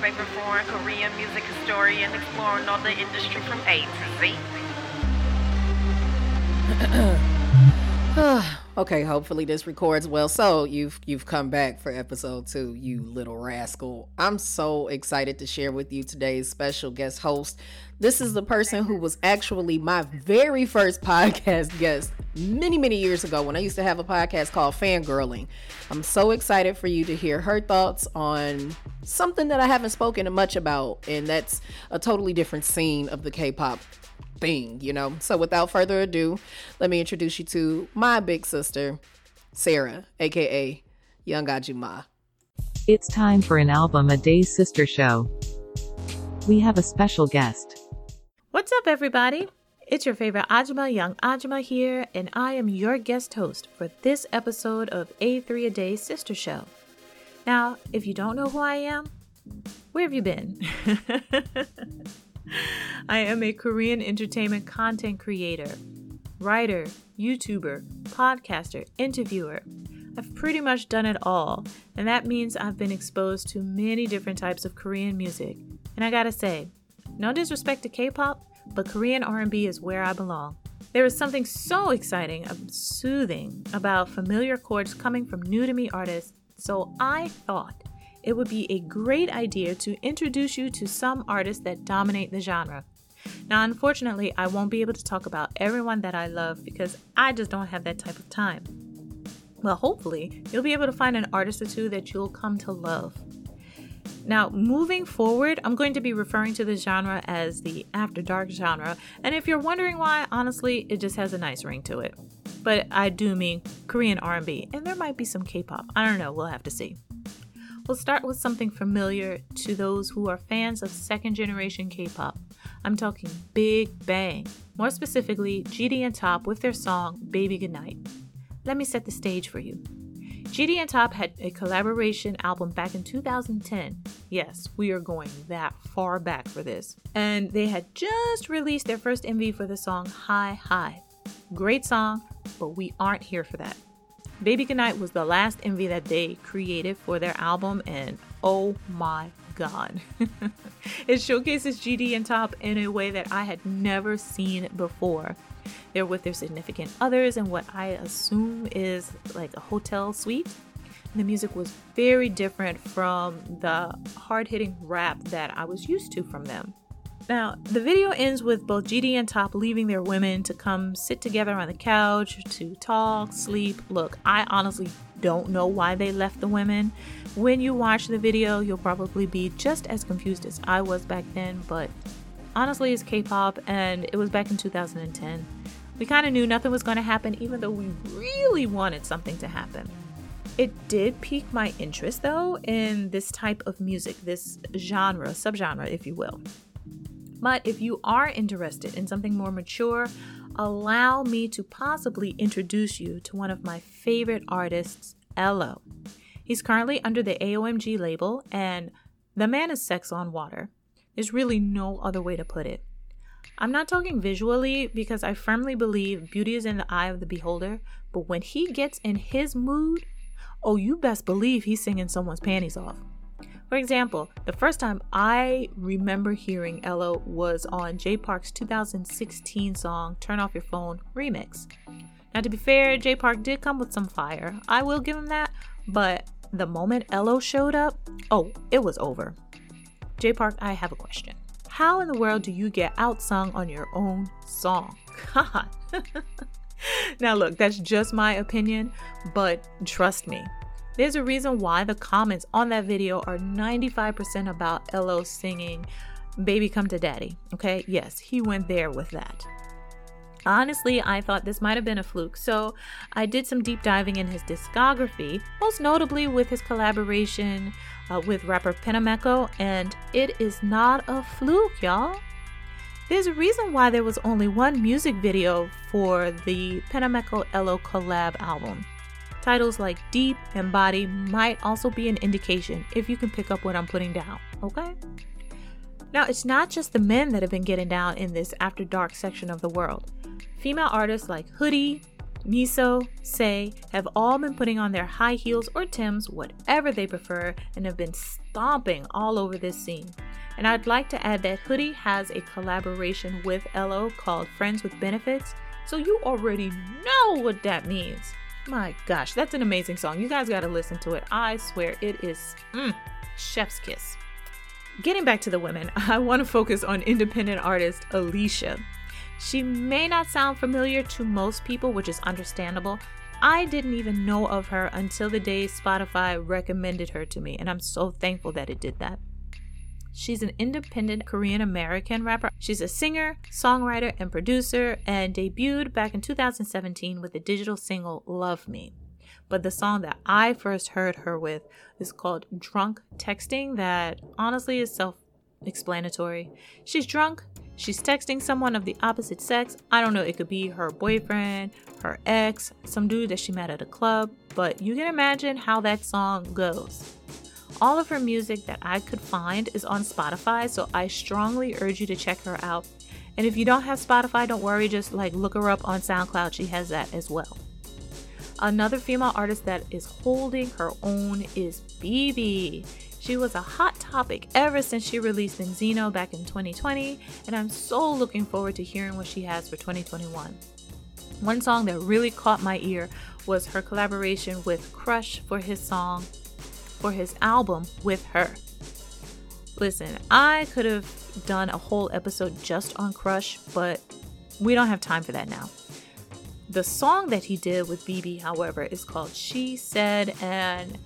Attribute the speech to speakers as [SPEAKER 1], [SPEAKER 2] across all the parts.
[SPEAKER 1] favorite foreign Korean music historian exploring all the industry from A
[SPEAKER 2] to Z. okay, hopefully this records well. So you've you've come back for episode two, you little rascal. I'm so excited to share with you today's special guest host. This is the person who was actually my very first podcast guest many, many years ago when I used to have a podcast called Fangirling. I'm so excited for you to hear her thoughts on something that I haven't spoken much about, and that's a totally different scene of the K pop thing, you know? So without further ado, let me introduce you to my big sister, Sarah, aka Young Ajuma.
[SPEAKER 3] It's time for an album a day sister show. We have a special guest.
[SPEAKER 4] What's up, everybody? It's your favorite Ajuma, Young Ajuma here, and I am your guest host for this episode of A3 A Day Sister Show. Now, if you don't know who I am, where have you been? I am a Korean entertainment content creator, writer, YouTuber, podcaster, interviewer. I've pretty much done it all, and that means I've been exposed to many different types of Korean music. And I gotta say, no disrespect to K-pop, but Korean R&B is where I belong. There is something so exciting and soothing about familiar chords coming from new to me artists, so I thought it would be a great idea to introduce you to some artists that dominate the genre. Now, unfortunately, I won't be able to talk about everyone that I love because I just don't have that type of time. Well, hopefully, you'll be able to find an artist or two that you'll come to love. Now, moving forward, I'm going to be referring to the genre as the after dark genre, and if you're wondering why, honestly, it just has a nice ring to it. But I do mean Korean R&B, and there might be some K-pop. I don't know, we'll have to see. We'll start with something familiar to those who are fans of second generation K pop. I'm talking Big Bang, more specifically, GD and Top with their song Baby Goodnight. Let me set the stage for you. GD and Top had a collaboration album back in 2010. Yes, we are going that far back for this. And they had just released their first MV for the song Hi Hi. Great song, but we aren't here for that. Baby Goodnight was the last MV that they created for their album, and oh my god. it showcases GD and Top in a way that I had never seen before. They're with their significant others in what I assume is like a hotel suite. The music was very different from the hard hitting rap that I was used to from them. Now, the video ends with both GD and Top leaving their women to come sit together on the couch to talk, sleep. Look, I honestly don't know why they left the women. When you watch the video, you'll probably be just as confused as I was back then, but honestly, it's K pop and it was back in 2010. We kind of knew nothing was going to happen, even though we really wanted something to happen. It did pique my interest, though, in this type of music, this genre, subgenre, if you will. But if you are interested in something more mature, allow me to possibly introduce you to one of my favorite artists, Elo. He's currently under the AOMG label, and the man is sex on water. There's really no other way to put it. I'm not talking visually because I firmly believe beauty is in the eye of the beholder, but when he gets in his mood, oh, you best believe he's singing someone's panties off. For example, the first time I remember hearing Elo was on Jay Park's 2016 song Turn Off Your Phone remix. Now, to be fair, Jay Park did come with some fire. I will give him that, but the moment Elo showed up, oh, it was over. Jay Park, I have a question. How in the world do you get outsung on your own song? God. now, look, that's just my opinion, but trust me, there's a reason why the comments on that video are 95% about Elo singing Baby Come to Daddy. Okay, yes, he went there with that. Honestly, I thought this might have been a fluke, so I did some deep diving in his discography, most notably with his collaboration uh, with rapper Penomeco, and it is not a fluke, y'all. There's a reason why there was only one music video for the Penomeco Elo collab album. Titles like Deep and Body might also be an indication if you can pick up what I'm putting down, okay? Now, it's not just the men that have been getting down in this after dark section of the world. Female artists like Hoody, Miso, SAAY have all been putting on their high heels or Tims, whatever they prefer, and have been stomping all over this scene. And I'd like to add that Hoody has a collaboration with Elo called Friends with Benefits, so you already know what that means. My gosh, that's an amazing song. You guys gotta listen to it. I swear it is mm, chef's kiss. Getting back to the women, I want to focus on independent artist Alicia. She may not sound familiar to most people, which is understandable. I didn't even know of her until the day Spotify recommended her to me, and I'm so thankful that it did that. She's an independent Korean American rapper. She's a singer, songwriter, and producer, and debuted back in 2017 with the digital single Love Me. But the song that I first heard her with is called Drunk Texting, that honestly is self explanatory. She's drunk, she's texting someone of the opposite sex. I don't know, it could be her boyfriend, her ex, some dude that she met at a club, but you can imagine how that song goes. All of her music that I could find is on Spotify, so I strongly urge you to check her out. And if you don't have Spotify, don't worry, just like look her up on SoundCloud. She has that as well. Another female artist that is holding her own is BIBI. She was a hot topic ever since she released Benzino back in 2020, and I'm so looking forward to hearing what she has for 2021. One song that really caught my ear was her collaboration with Crush for his song, for his album with her. Listen, I could have done a whole episode just on Crush, but we don't have time for that now. The song that he did with BIBI, however, is called She Said, and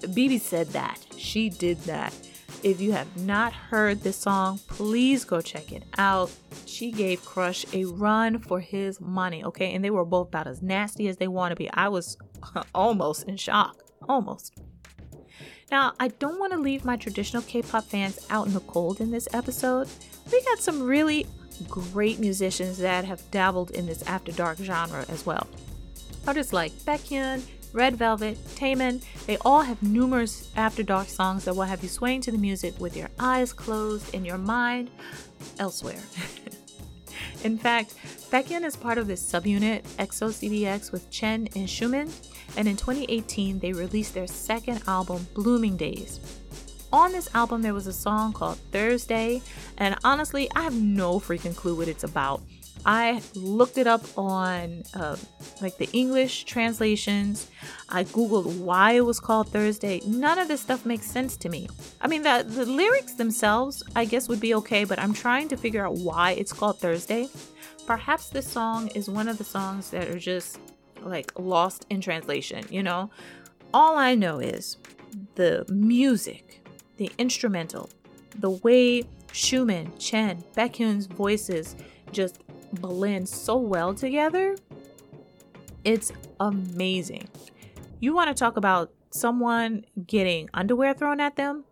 [SPEAKER 4] BIBI said that. She did that. If you have not heard this song, please go check it out. She gave Crush a run for his money, okay? And they were both about as nasty as they want to be. I was almost in shock. Almost. Now, I don't want to leave my traditional K pop fans out in the cold in this episode. We got some really great musicians that have dabbled in this after dark genre as well. Artists like Baekhyun, Red Velvet, Taemin, they all have numerous after dark songs that will have you swaying to the music with your eyes closed and your mind elsewhere. in fact, Baekhyun is part of this subunit EXO CBX with Chen and Xiumin, and in 2018 they released their second album, Blooming Days on this album, there was a song called Thursday, and honestly, I have no freaking clue what it's about. I looked it up on uh, like the English translations. I googled why it was called Thursday. None of this stuff makes sense to me. I mean, the, the lyrics themselves, I guess, would be okay, but I'm trying to figure out why it's called Thursday. Perhaps this song is one of the songs that are just like lost in translation, you know? All I know is the music the instrumental, the way Xiumin, Chen, Baekhyun's voices just blend so well together, it's amazing. You want to talk about someone getting underwear thrown at them?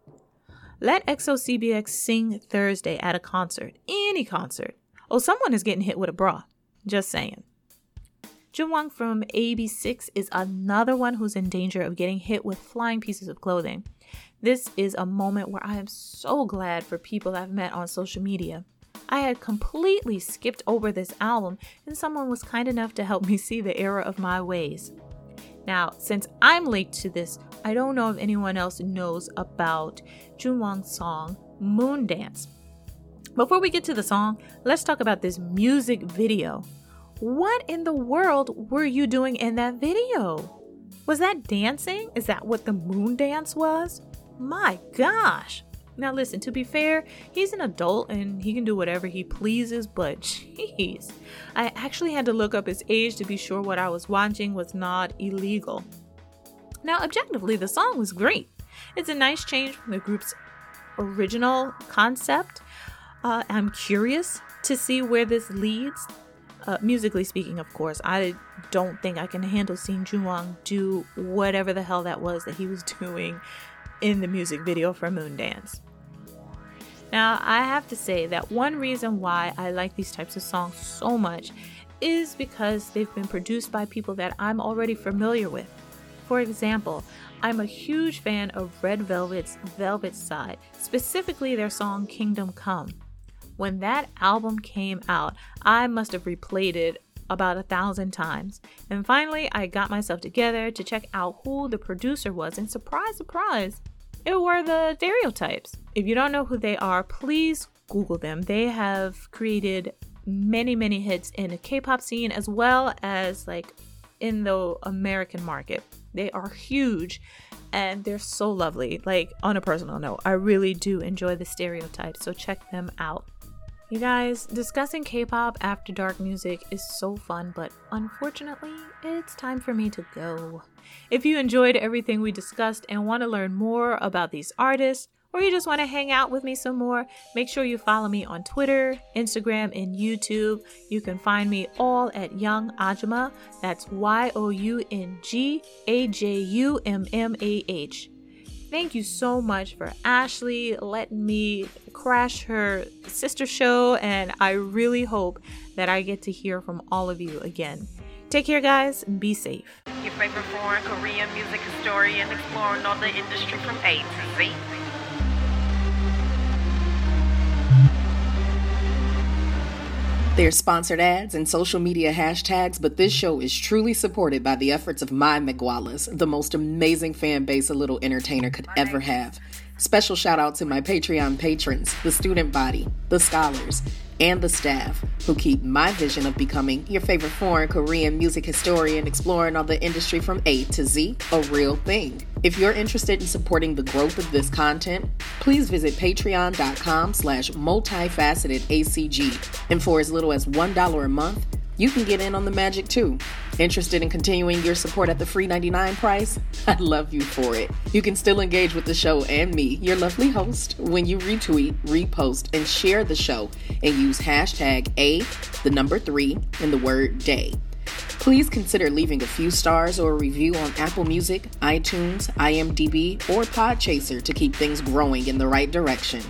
[SPEAKER 4] Let EXO-CBX sing Thursday at a concert, any concert. Oh, someone is getting hit with a bra. Just saying. Jungwon from AB6IX is another one who's in danger of getting hit with flying pieces of clothing. This is a moment where I am so glad for people I've met on social media. I had completely skipped over this album, and someone was kind enough to help me see the error of my ways. Now, since I'm late to this, I don't know if anyone else knows about Jungwon's song Moon Dance. Before we get to the song, let's talk about this music video. What in the world were you doing in that video? Was that dancing? Is that what the moon dance was? My gosh. Now, listen, to be fair, he's an adult and he can do whatever he pleases, but jeez, I actually had to look up his age to be sure what I was watching was not illegal. Now, objectively, the song was great. It's a nice change from the group's original concept. Uh, I'm curious to see where this leads. Uh, musically speaking, of course, I don't think I can handle seeing Jungwon do whatever the hell that was that he was doing in the music video for Moondance. Now, I have to say that one reason why I like these types of songs so much is because they've been produced by people that I'm already familiar with. For example, I'm a huge fan of Red Velvet's Velvet Side, specifically their song Kingdom Come. When that album came out, I must have replayed it about a thousand times. And finally, I got myself together to check out who the producer was, and surprise, surprise, it were the stereotypes. If you don't know who they are, please Google them. They have created many, many hits in the K pop scene as well as like in the American market. They are huge and they're so lovely. Like, on a personal note, I really do enjoy the stereotypes, so check them out. You guys, discussing K pop after dark music is so fun, but unfortunately, it's time for me to go. If you enjoyed everything we discussed and want to learn more about these artists, or you just want to hang out with me some more, make sure you follow me on Twitter, Instagram, and YouTube. You can find me all at Young Ajumma. That's Y O U N G A J U M M A H. Thank you so much for Ashley letting me crash her sister show, and I really hope that I get to hear from all of you again. Take care, guys, and be safe.
[SPEAKER 1] Your favorite foreign Korean music historian exploring all the industry from A to Z.
[SPEAKER 2] There's sponsored ads and social media hashtags, but this show is truly supported by the efforts of my Migualas, the most amazing fan base a little entertainer could ever have. Special shout out to my Patreon patrons, the student body, the scholars, and the staff who keep my vision of becoming your favorite foreign Korean music historian exploring all the industry from A to Z a real thing. If you're interested in supporting the growth of this content, please visit patreon.com slash multifaceted ACG. And for as little as $1 a month, you can get in on the magic too. Interested in continuing your support at the free 99 price? I'd love you for it. You can still engage with the show and me, your lovely host, when you retweet, repost, and share the show and use hashtag A, the number three, and the word day. Please consider leaving a few stars or a review on Apple Music, iTunes, IMDb, or Podchaser to keep things growing in the right direction.